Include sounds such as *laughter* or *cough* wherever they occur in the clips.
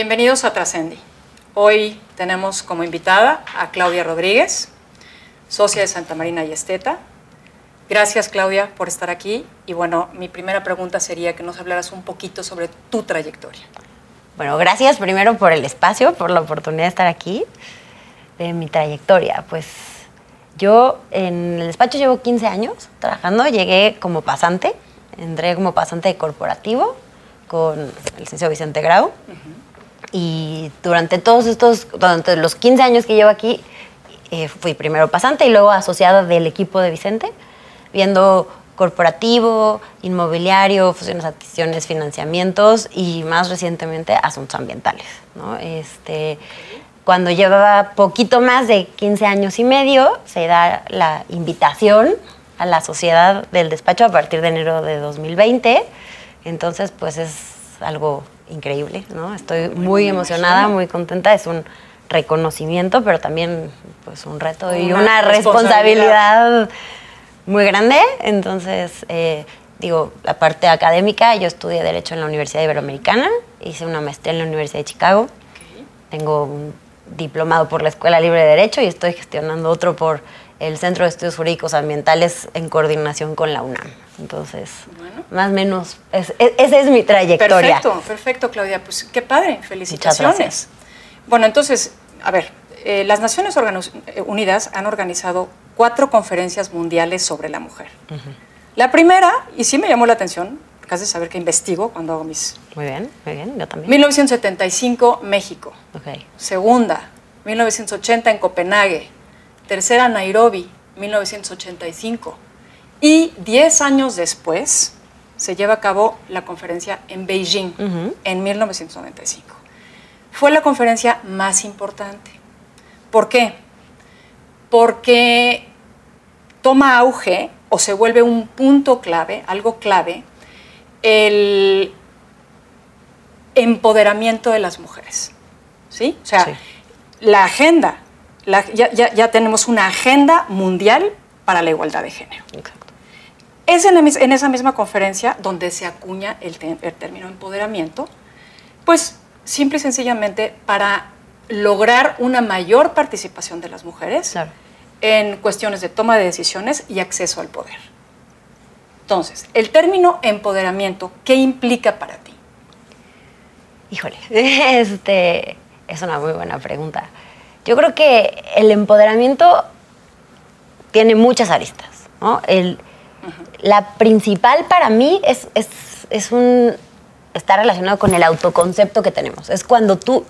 Bienvenidos a Trascendi. Hoy tenemos como invitada a Claudia Rodríguez, socia de Santa Marina y Esteta. Gracias Claudia por estar aquí y bueno, mi primera pregunta sería que nos hablaras un poquito sobre tu trayectoria. Bueno, gracias primero por el espacio, por la oportunidad de estar aquí, de mi trayectoria. Pues yo en el despacho llevo 15 años trabajando, llegué como pasante, entré como pasante de corporativo con el licenciado Vicente Grau. Y durante todos estos, durante los 15 años que llevo aquí, eh, fui primero pasante y luego asociada del equipo de Vicente, viendo corporativo, inmobiliario, fusiones, adquisiciones, financiamientos y más recientemente asuntos ambientales. ¿no? Este, cuando llevaba poquito más de 15 años y medio, se da la invitación a la sociedad del despacho a partir de enero de 2020. Entonces, pues es algo increíble, ¿no? Estoy muy emocionada, muy contenta. Es un reconocimiento, pero también pues un reto y una responsabilidad muy grande. Entonces, eh, digo, la parte académica, yo estudié Derecho en la Universidad Iberoamericana, hice una maestría en la Universidad de Chicago, tengo un diplomado por la Escuela Libre de Derecho y estoy gestionando otro por el Centro de Estudios Jurídicos Ambientales en coordinación con la UNAM. Entonces, más o menos, esa es mi trayectoria. Perfecto, perfecto, Claudia. Pues qué padre, felicitaciones. Bueno, entonces, a ver, eh, las Naciones eh, Unidas han organizado cuatro conferencias mundiales sobre la mujer. La primera, y sí me llamó la atención, casi saber que investigo cuando hago mis... Muy bien, muy bien, yo también. 1975, México. Okay. Segunda, 1980 en Copenhague. Tercera, Nairobi, 1985. Y 10 años después se lleva a cabo la conferencia en Beijing, en 1995. Fue la conferencia más importante. ¿Por qué? Porque toma auge o se vuelve un punto clave, algo clave, el empoderamiento de las mujeres. ¿Sí? O sea, la agenda, ya, tenemos una agenda mundial para la igualdad de género. Es en, esa misma conferencia donde se acuña el, el término empoderamiento, pues simple y sencillamente para lograr una mayor participación de las mujeres en cuestiones de toma de decisiones y acceso al poder. Entonces, el término empoderamiento, ¿qué implica para ti? Híjole, *laughs* este, es una muy buena pregunta. Yo creo que el empoderamiento tiene muchas aristas. La principal para mí es, es, es un, está relacionado con el autoconcepto que tenemos. Es cuando tú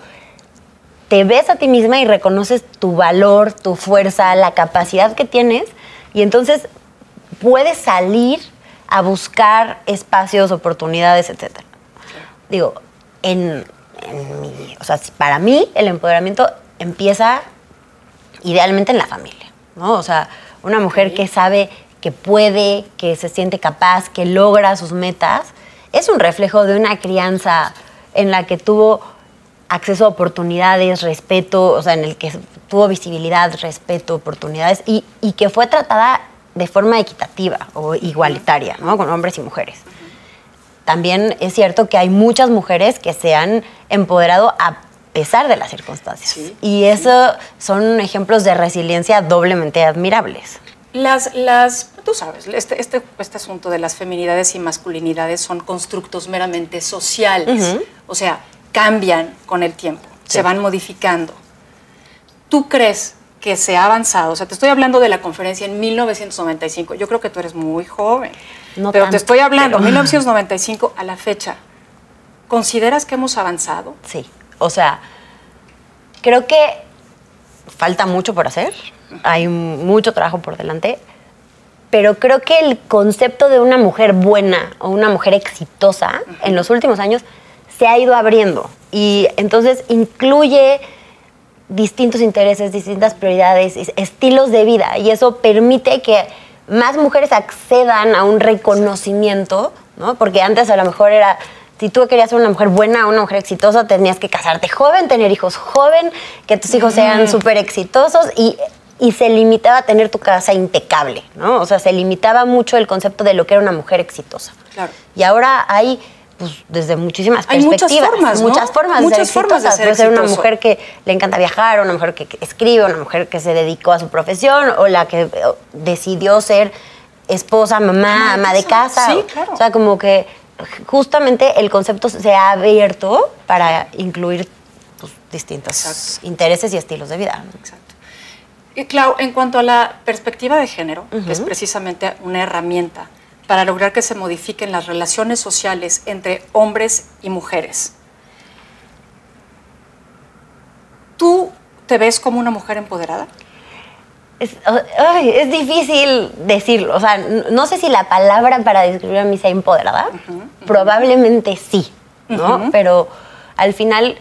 te ves a ti misma y reconoces tu valor, tu fuerza, la capacidad que tienes y entonces puedes salir a buscar espacios, oportunidades, etc. Digo, en, mi, o sea, para mí el empoderamiento empieza idealmente en la familia, ¿no? O sea, una mujer que sabe que puede, que se siente capaz, que logra sus metas, es un reflejo de una crianza en la que tuvo acceso a oportunidades, respeto, o sea, en el que tuvo visibilidad, respeto, oportunidades y, que fue tratada de forma equitativa o igualitaria, ¿no? Con hombres y mujeres. También es cierto que hay muchas mujeres que se han empoderado a pesar de las circunstancias. y eso son ejemplos de resiliencia doblemente admirables. Las, las, tú sabes, este, este, este asunto de las feminidades y masculinidades son constructos meramente sociales. O sea, cambian con el tiempo, se van modificando. ¿Tú crees que se ha avanzado? O sea, te estoy hablando de la conferencia en 1995. Yo creo que tú eres muy joven. No pero te estoy hablando, de 1995 *laughs* a la fecha. ¿Consideras que hemos avanzado? Sí. O sea, creo que falta mucho por hacer. Hay mucho trabajo por delante. Pero creo que el concepto de una mujer buena o una mujer exitosa en los últimos años se ha ido abriendo y entonces incluye distintos intereses, distintas prioridades, estilos de vida y eso permite que más mujeres accedan a un reconocimiento, ¿no? Porque antes a lo mejor era si tú querías ser una mujer buena, una mujer exitosa, tenías que casarte joven, tener hijos joven, que tus hijos sean súper exitosos y, y, se limitaba a tener tu casa impecable, ¿no? O sea, se limitaba mucho el concepto de lo que era una mujer exitosa. Claro. Y ahora hay pues, desde muchísimas Hay perspectivas. muchas formas, ¿no? Muchas formas Muchas de ser formas de ser Puede ser una mujer que le encanta viajar, una mujer que escribe, una mujer que se dedicó a su profesión, o la que eh, decidió ser esposa, mamá, Ama de casa. Sí, claro. O sea, como que justamente el concepto se ha abierto para incluir pues, distintos Exacto. intereses y estilos de vida. Exacto. Y Clau, en cuanto a la perspectiva de género, que es precisamente una herramienta para lograr que se modifiquen las relaciones sociales entre hombres y mujeres, ¿tú te ves como una mujer empoderada? Es, ay, es difícil decirlo. O sea, no sé si la palabra para describir a mí sea empoderada. Probablemente sí, ¿no? Pero al final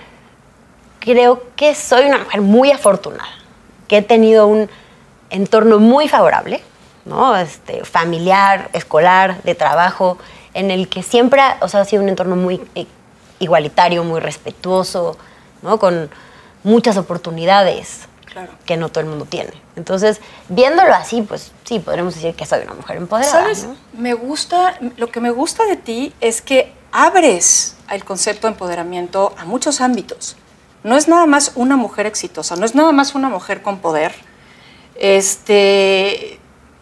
creo que soy una mujer muy afortunada, que he tenido un entorno muy favorable, ¿no? Este, familiar, escolar, de trabajo, en el que siempre ha, o sea, ha sido un entorno muy igualitario, muy respetuoso, ¿no? Con muchas oportunidades Claro. que no todo el mundo tiene. Entonces, viéndolo así, pues sí, podremos decir que soy una mujer empoderada. ¿Sabes? ¿no? Me gusta, lo que me gusta de ti es que abres el concepto de empoderamiento a muchos ámbitos. No es nada más una mujer exitosa, no es nada más una mujer con poder, este,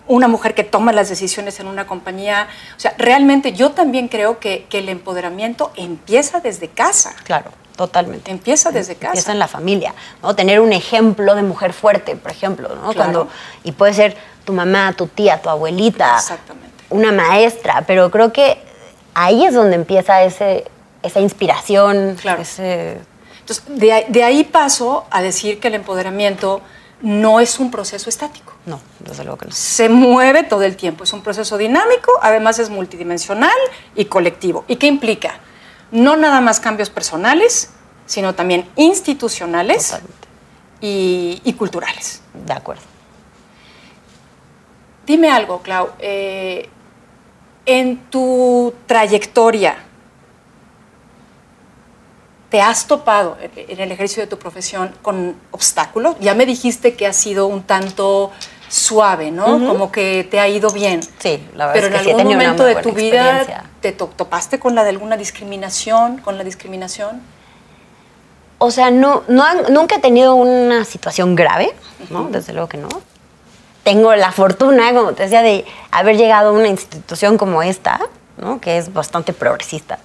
una mujer que toma las decisiones en una compañía. O sea, realmente yo también creo que, que el empoderamiento empieza desde casa. Claro, totalmente. Empieza desde casa. Empieza en la familia, ¿no? Tener un ejemplo de mujer fuerte, por ejemplo, ¿no? Claro. Cuando, y puede ser tu mamá, tu tía, tu abuelita, Exactamente. una maestra, pero creo que ahí es donde empieza ese, esa inspiración, Claro. ese... Entonces, de, ahí- de ahí paso a decir que el empoderamiento no es un proceso estático. No, desde luego que no. se mueve todo el tiempo. Es un proceso dinámico, además es multidimensional y colectivo. ¿Y qué implica? No nada más cambios personales, sino también institucionales y, y culturales. De acuerdo. Dime algo, Clau. eh, en tu trayectoria, ¿te has topado en- en el ejercicio de tu profesión con obstáculos? Ya me dijiste que ha sido un tanto suave, ¿no? Como que te ha ido bien. Sí, la verdad Pero es en que sí he algún momento de tu vida. Te to- topaste con la de alguna discriminación, con la discriminación. O sea, no, no nunca he tenido una situación grave, ¿no? Desde luego que no. Tengo la fortuna, como te decía, de haber llegado a una institución como esta, ¿no? Que es bastante progresista.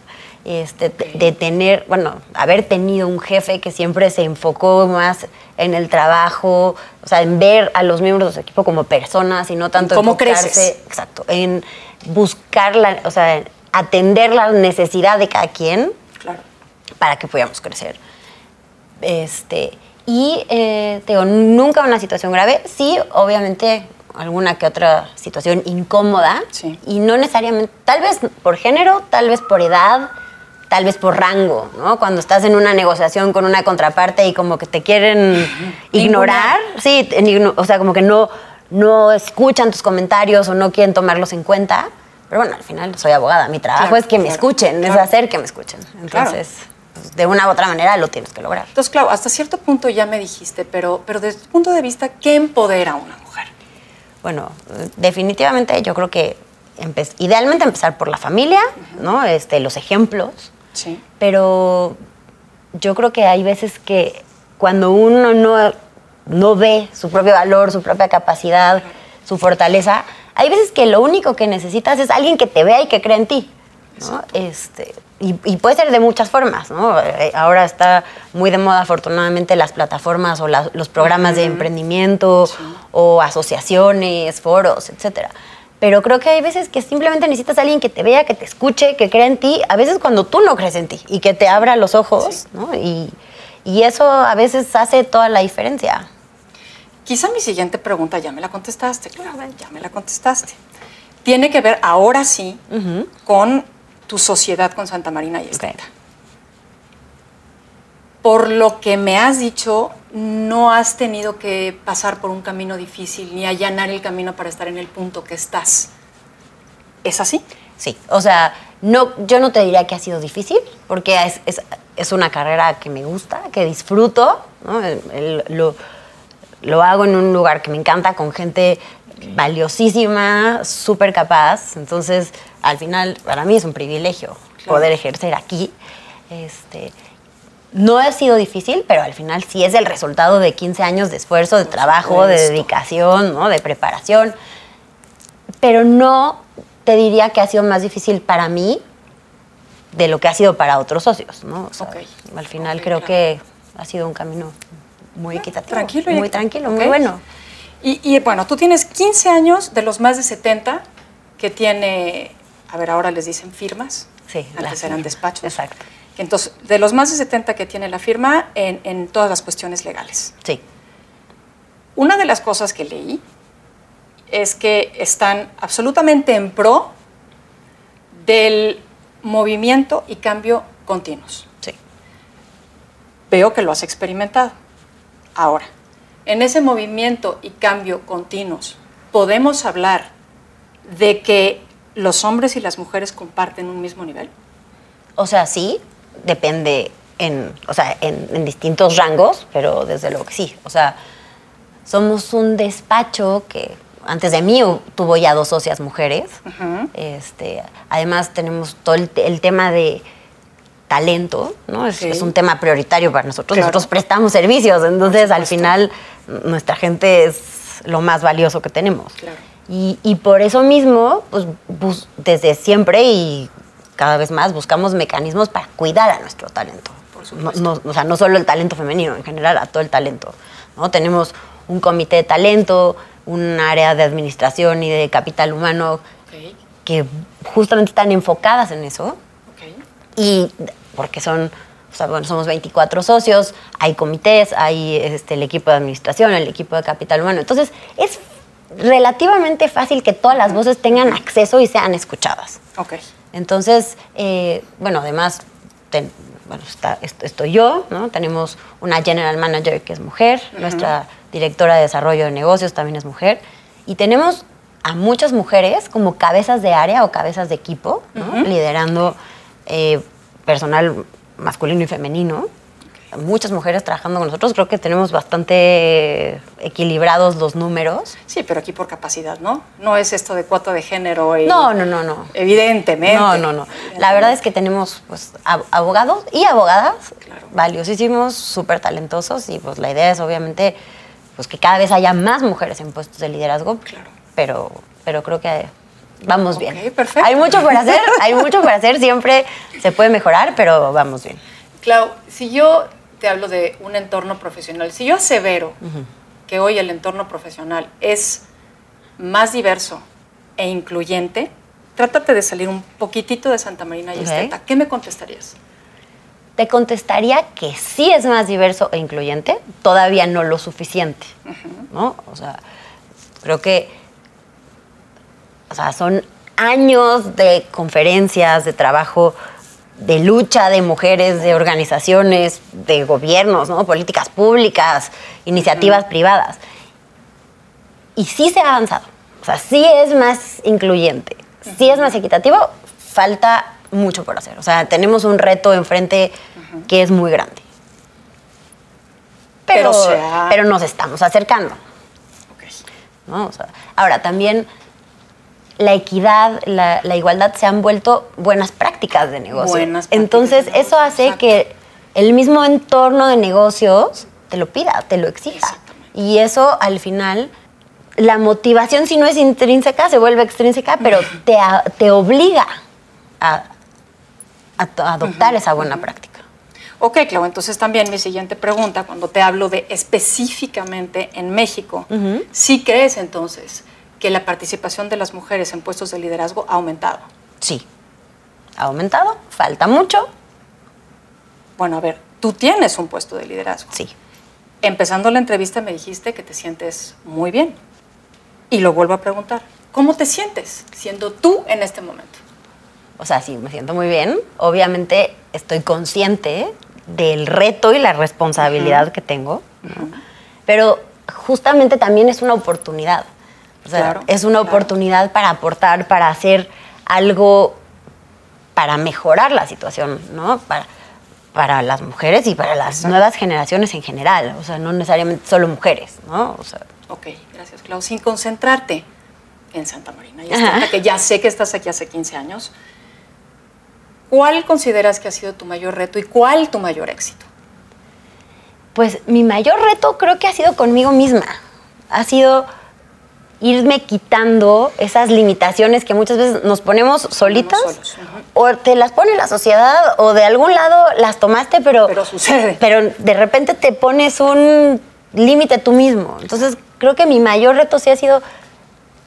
Este, de- de tener, bueno, haber tenido un jefe que siempre se enfocó más en el trabajo, o sea, en ver a los miembros de su equipo como personas y no tanto cómo creces. Exacto, en buscar, la, o sea, atender la necesidad de cada quien Claro. para que pudiéramos crecer. Este, y eh, te digo, nunca una situación grave, sí, obviamente alguna que otra situación incómoda, Sí. y no necesariamente, tal vez por género, tal vez por edad, tal vez por rango, ¿no? Cuando estás en una negociación con una contraparte y como que te quieren ignorar, sí, o sea, como que no, no escuchan tus comentarios o no quieren tomarlos en cuenta. Pero bueno, al final soy abogada, mi trabajo Claro, es que me claro, escuchen, claro. es hacer que me escuchen. Entonces, pues, de una u otra manera lo tienes que lograr. Entonces, claro, hasta cierto punto ya me dijiste, pero, pero desde tu punto de vista, ¿qué empodera a una mujer? Bueno, definitivamente yo creo que empe- idealmente empezar por la familia, ¿no? Este, los ejemplos, Sí. pero yo creo que hay veces que cuando uno no, no ve su propio valor, su propia capacidad, su fortaleza, hay veces que lo único que necesitas es alguien que te vea y que crea en ti. ¿no? Este, y, y puede ser de muchas formas, ¿no? Eh, Ahora está muy de moda, afortunadamente, las plataformas o la- los programas de emprendimiento o asociaciones, foros, etcétera. Pero creo que hay veces que simplemente necesitas a alguien que te vea, que te escuche, que crea en ti, a veces cuando tú no crees en ti y que te abra los ojos, ¿no? Y, y eso a veces hace toda la diferencia. Quizá mi siguiente pregunta ya me la contestaste, claro, ya me la contestaste. Tiene que ver ahora sí con tu sociedad con Santa Marina y Esteta. Por lo que me has dicho, no has tenido que pasar por un camino difícil ni allanar el camino para estar en el punto que estás. ¿Es así? Sí, o sea, no, yo no te diría que ha sido difícil, porque es, es- es una carrera que me gusta, que disfruto, ¿no? El- el- lo, lo hago en un lugar que me encanta, con gente valiosísima, súper capaz, entonces al final para mí es un privilegio poder ejercer aquí. Este, no ha sido difícil, pero al final sí es el resultado de 15 años de esfuerzo, de trabajo, de dedicación, ¿no? de preparación. Pero no te diría que ha sido más difícil para mí de lo que ha sido para otros socios. ¿no? Al final creo que ha sido un camino muy equitativo. Tranquilo. Muy tranquilo, muy bueno. Y, y, bueno, tú tienes 15 años de los más de 70 que tiene, a ver, ahora les dicen firmas. Sí. Antes eran despachos. Exacto. Entonces, de los más de 70 que tiene la firma en, en todas las cuestiones legales. Sí. Una de las cosas que leí es que están absolutamente en pro del movimiento y cambio continuos. Sí. Veo que lo has experimentado. Ahora, en ese movimiento y cambio continuos, ¿podemos hablar de que los hombres y las mujeres comparten un mismo nivel? O sea, sí, depende en, o sea, en, distintos rangos, pero desde luego que sí. O sea, somos un despacho que antes de mí tuvo ya dos socias mujeres. este, además tenemos todo el, tema de talento, ¿no? Es, un tema prioritario para nosotros. Nosotros prestamos servicios, entonces al final nuestra gente es lo más valioso que tenemos. Y, y, por eso mismo, pues, desde siempre y cada vez más buscamos mecanismos para cuidar a nuestro talento. no, o sea, no solo el talento femenino, en general a todo el talento. ¿no? Tenemos un comité de talento, un área de administración y de capital humano que justamente están enfocadas en eso. Y porque son, o sea, bueno, somos 24 socios, hay comités, hay este, el equipo de administración, el equipo de capital humano. Entonces, es relativamente fácil que todas las voces tengan acceso y sean escuchadas. Okay. Entonces, eh, bueno, además, bueno, está, estoy yo, ¿no? Tenemos una general manager que es mujer, nuestra directora de desarrollo de negocios también es mujer, y tenemos a muchas mujeres como cabezas de área o cabezas de equipo, liderando eh, personal masculino y femenino muchas mujeres trabajando con nosotros. Creo que tenemos bastante equilibrados los números. Sí, pero aquí por capacidad, ¿no? No es esto de cuota de género. Y no, no, no, no. Evidentemente. No, no, no. La verdad es que tenemos pues, abogados y abogadas valiosísimos, súper talentosos y pues la idea es obviamente pues, que cada vez haya más mujeres en puestos de liderazgo. Claro. Pero, pero creo que vamos okay, bien. Perfecto. Hay mucho por hacer, *laughs* hay mucho por hacer, siempre se puede mejorar, pero vamos bien. Clau, si yo te hablo de un entorno profesional. Si yo asevero que hoy el entorno profesional es más diverso e incluyente, trátate de salir un poquitito de Santa Marina y okay. ¿Qué me contestarías? Te contestaría que sí es más diverso e incluyente, todavía no lo suficiente, ¿no? O sea, creo que o sea, son años de conferencias, de trabajo de lucha de mujeres, de organizaciones, de gobiernos, ¿no? políticas públicas, iniciativas privadas. Y sí se ha avanzado. O sea, sí es más incluyente, sí es más equitativo, falta mucho por hacer. O sea, tenemos un reto enfrente que es muy grande. Pero, pero, nos estamos acercando. ¿no? O sea, ahora, también la equidad, la, igualdad se han vuelto buenas prácticas de negocio. Entonces, eso hace que el mismo entorno de negocios te lo pida, te lo exija. Y eso al final, la motivación si no es intrínseca, se vuelve extrínseca, pero te, te obliga a, adoptar esa buena práctica. Ok, Clau, entonces también mi siguiente pregunta, cuando te hablo de específicamente en México, ¿sí crees entonces que la participación de las mujeres en puestos de liderazgo ha aumentado. Sí, ha aumentado, falta mucho. Bueno, a ver, tú tienes un puesto de liderazgo. Sí. Empezando la entrevista me dijiste que te sientes muy bien. Y lo vuelvo a preguntar, ¿cómo te sientes siendo tú en este momento? O sea, sí, me siento muy bien. Obviamente estoy consciente del reto y la responsabilidad que tengo, pero justamente también es una oportunidad. O sea, es una oportunidad para aportar, para hacer algo para mejorar la situación, ¿no? Para, para las mujeres y para las nuevas generaciones en general. O sea, no necesariamente solo mujeres, ¿no? O sea, ok, gracias, Clau. Sin concentrarte en Santa Marina, y que ya sé que estás aquí hace 15 años, ¿cuál consideras que ha sido tu mayor reto y cuál tu mayor éxito? Pues mi mayor reto creo que ha sido conmigo misma. Ha sido irme quitando esas limitaciones que muchas veces nos ponemos solitas o te las pone la sociedad o de algún lado las tomaste pero pero sucede. pero de repente te pones un límite tú mismo. Entonces creo que mi mayor reto sí ha sido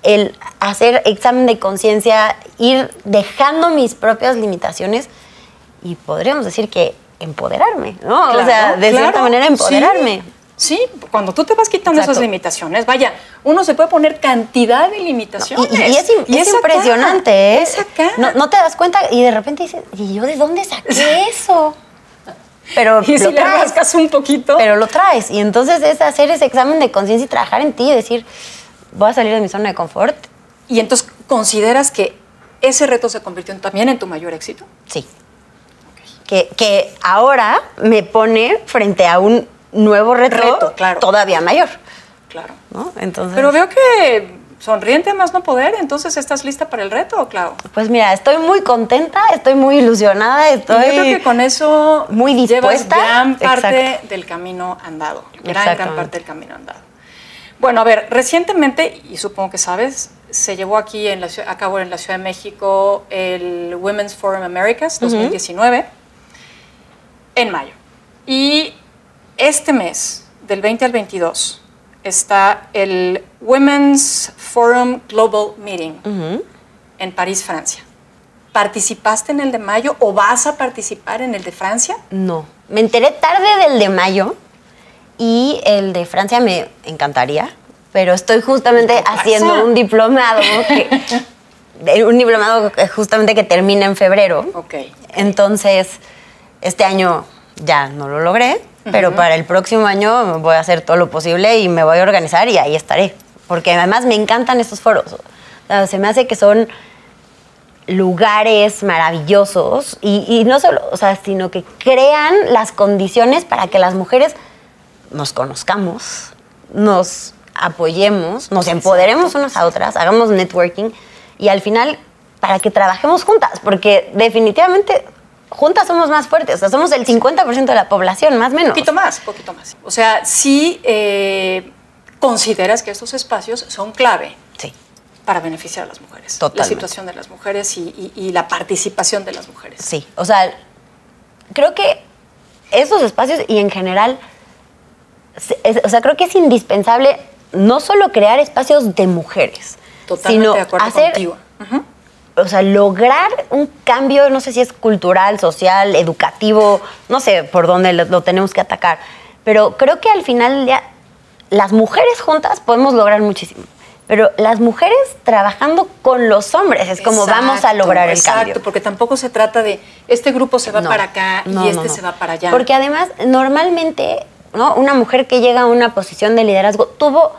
el hacer examen de conciencia ir dejando mis propias limitaciones y podríamos decir que empoderarme no o sea de cierta manera empoderarme. Sí, cuando tú te vas quitando esas limitaciones, vaya, uno se puede poner cantidad de limitaciones. y, es, impresionante, ¿eh? Es acá. No, te das cuenta y de repente dices, ¿y yo de dónde saqué *laughs* eso? Pero *laughs* y lo si traes, un poquito. Pero lo traes. Y entonces es hacer ese examen de conciencia y trabajar en ti y decir, voy a salir de mi zona de confort. Y entonces, ¿consideras que ese reto se convirtió también en tu mayor éxito? Sí. Que, que ahora me pone frente a un nuevo reto, claro. todavía mayor. Claro. Entonces, Pero veo que sonriente más no poder, entonces ¿estás lista para el reto, Clau? Pues mira, estoy muy contenta, estoy muy ilusionada, estoy... yo creo que con eso muy dispuesta. Llevas gran parte del camino andado, gran, gran parte del camino andado. Bueno, a ver, recientemente, y supongo que sabes, se llevó aquí en la, a cabo en la Ciudad de México el Women's Forum Americas 2019, en mayo. Y este mes, del 20 al 22, está el Women's Forum Global Meeting en París, Francia. ¿Participaste en el de mayo o vas a participar en el de Francia? No, me enteré tarde del de mayo y el de Francia me encantaría, pero estoy justamente haciendo un diplomado *laughs* un diplomado justamente que termina en febrero. Ok. Entonces, este año ya no lo logré, pero para el próximo año voy a hacer todo lo posible y me voy a organizar y ahí estaré. Porque además me encantan estos foros. se me hace que son lugares maravillosos y, no solo, o sea, sino que crean las condiciones para que las mujeres nos conozcamos, nos apoyemos, nos empoderemos unas a otras, hagamos networking y al final para que trabajemos juntas, porque definitivamente juntas somos más fuertes, o sea, somos el 50% de la población, más o menos. Poquito más, poquito más. O sea, sí eh, consideras que estos espacios son clave. Sí. Para beneficiar a las mujeres. La situación de las mujeres y, la participación de las mujeres. Sí, o sea, creo que esos espacios y en general, o sea, creo que es indispensable no solo crear espacios de mujeres, Totalmente sino de acuerdo hacer contigo o sea, lograr un cambio, no sé si es cultural, social, educativo, no sé por dónde lo, tenemos que atacar, pero creo que al final ya las mujeres juntas podemos lograr muchísimo. Pero las mujeres trabajando con los hombres es como vamos a lograr el cambio. Exacto, porque tampoco se trata de este grupo se va para acá y este se va para allá. Porque además, normalmente, ¿no? una mujer que llega a una posición de liderazgo tuvo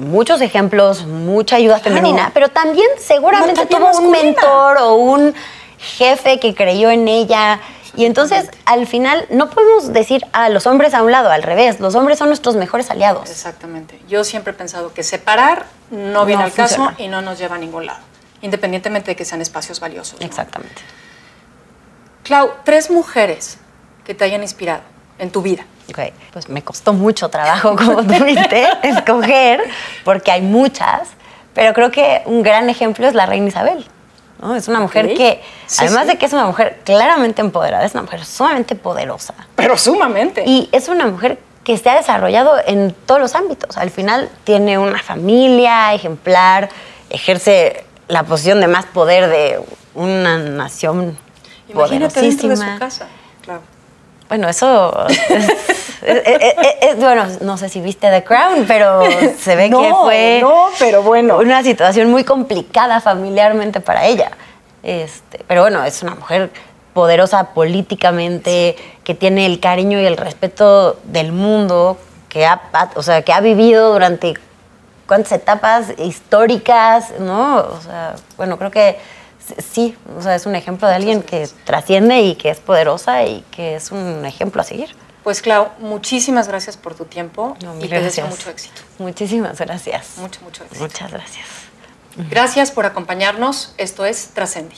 muchos ejemplos, mucha ayuda femenina, pero también seguramente tuvo un mentor o un jefe que creyó en ella. Y entonces, al final, no podemos decir a los hombres a un lado, al revés, los hombres son nuestros mejores aliados. Exactamente. Yo siempre he pensado que separar no viene al caso y no nos lleva a ningún lado, independientemente de que sean espacios valiosos. Exactamente. Clau, tres mujeres que te hayan inspirado en tu vida. Ok, pues me costó mucho trabajo, *laughs* como tuviste, escoger, porque hay muchas, pero creo que un gran ejemplo es la reina Isabel. ¿no? Es una mujer que, además de que es una mujer claramente empoderada, es una mujer sumamente poderosa. Pero sumamente. Y es una mujer que se ha desarrollado en todos los ámbitos. Al final tiene una familia ejemplar, ejerce la posición de más poder de una nación Imagínate dentro de su casa. Bueno, eso es, bueno, no sé si viste The Crown, pero se ve que fue no, pero bueno. una situación muy complicada familiarmente para ella. Este, pero bueno, es una mujer poderosa políticamente, que tiene el cariño y el respeto del mundo, que ha, o sea, que ha vivido durante cuántas etapas históricas, ¿no? O sea, bueno, creo que sí, o sea, es un ejemplo de alguien que trasciende y que es poderosa y que es un ejemplo a seguir. Pues Clau, muchísimas gracias por tu tiempo y te deseo mucho éxito. Muchísimas gracias. Mucho, mucho éxito. Muchas gracias. Gracias por acompañarnos. Esto es Trascendi.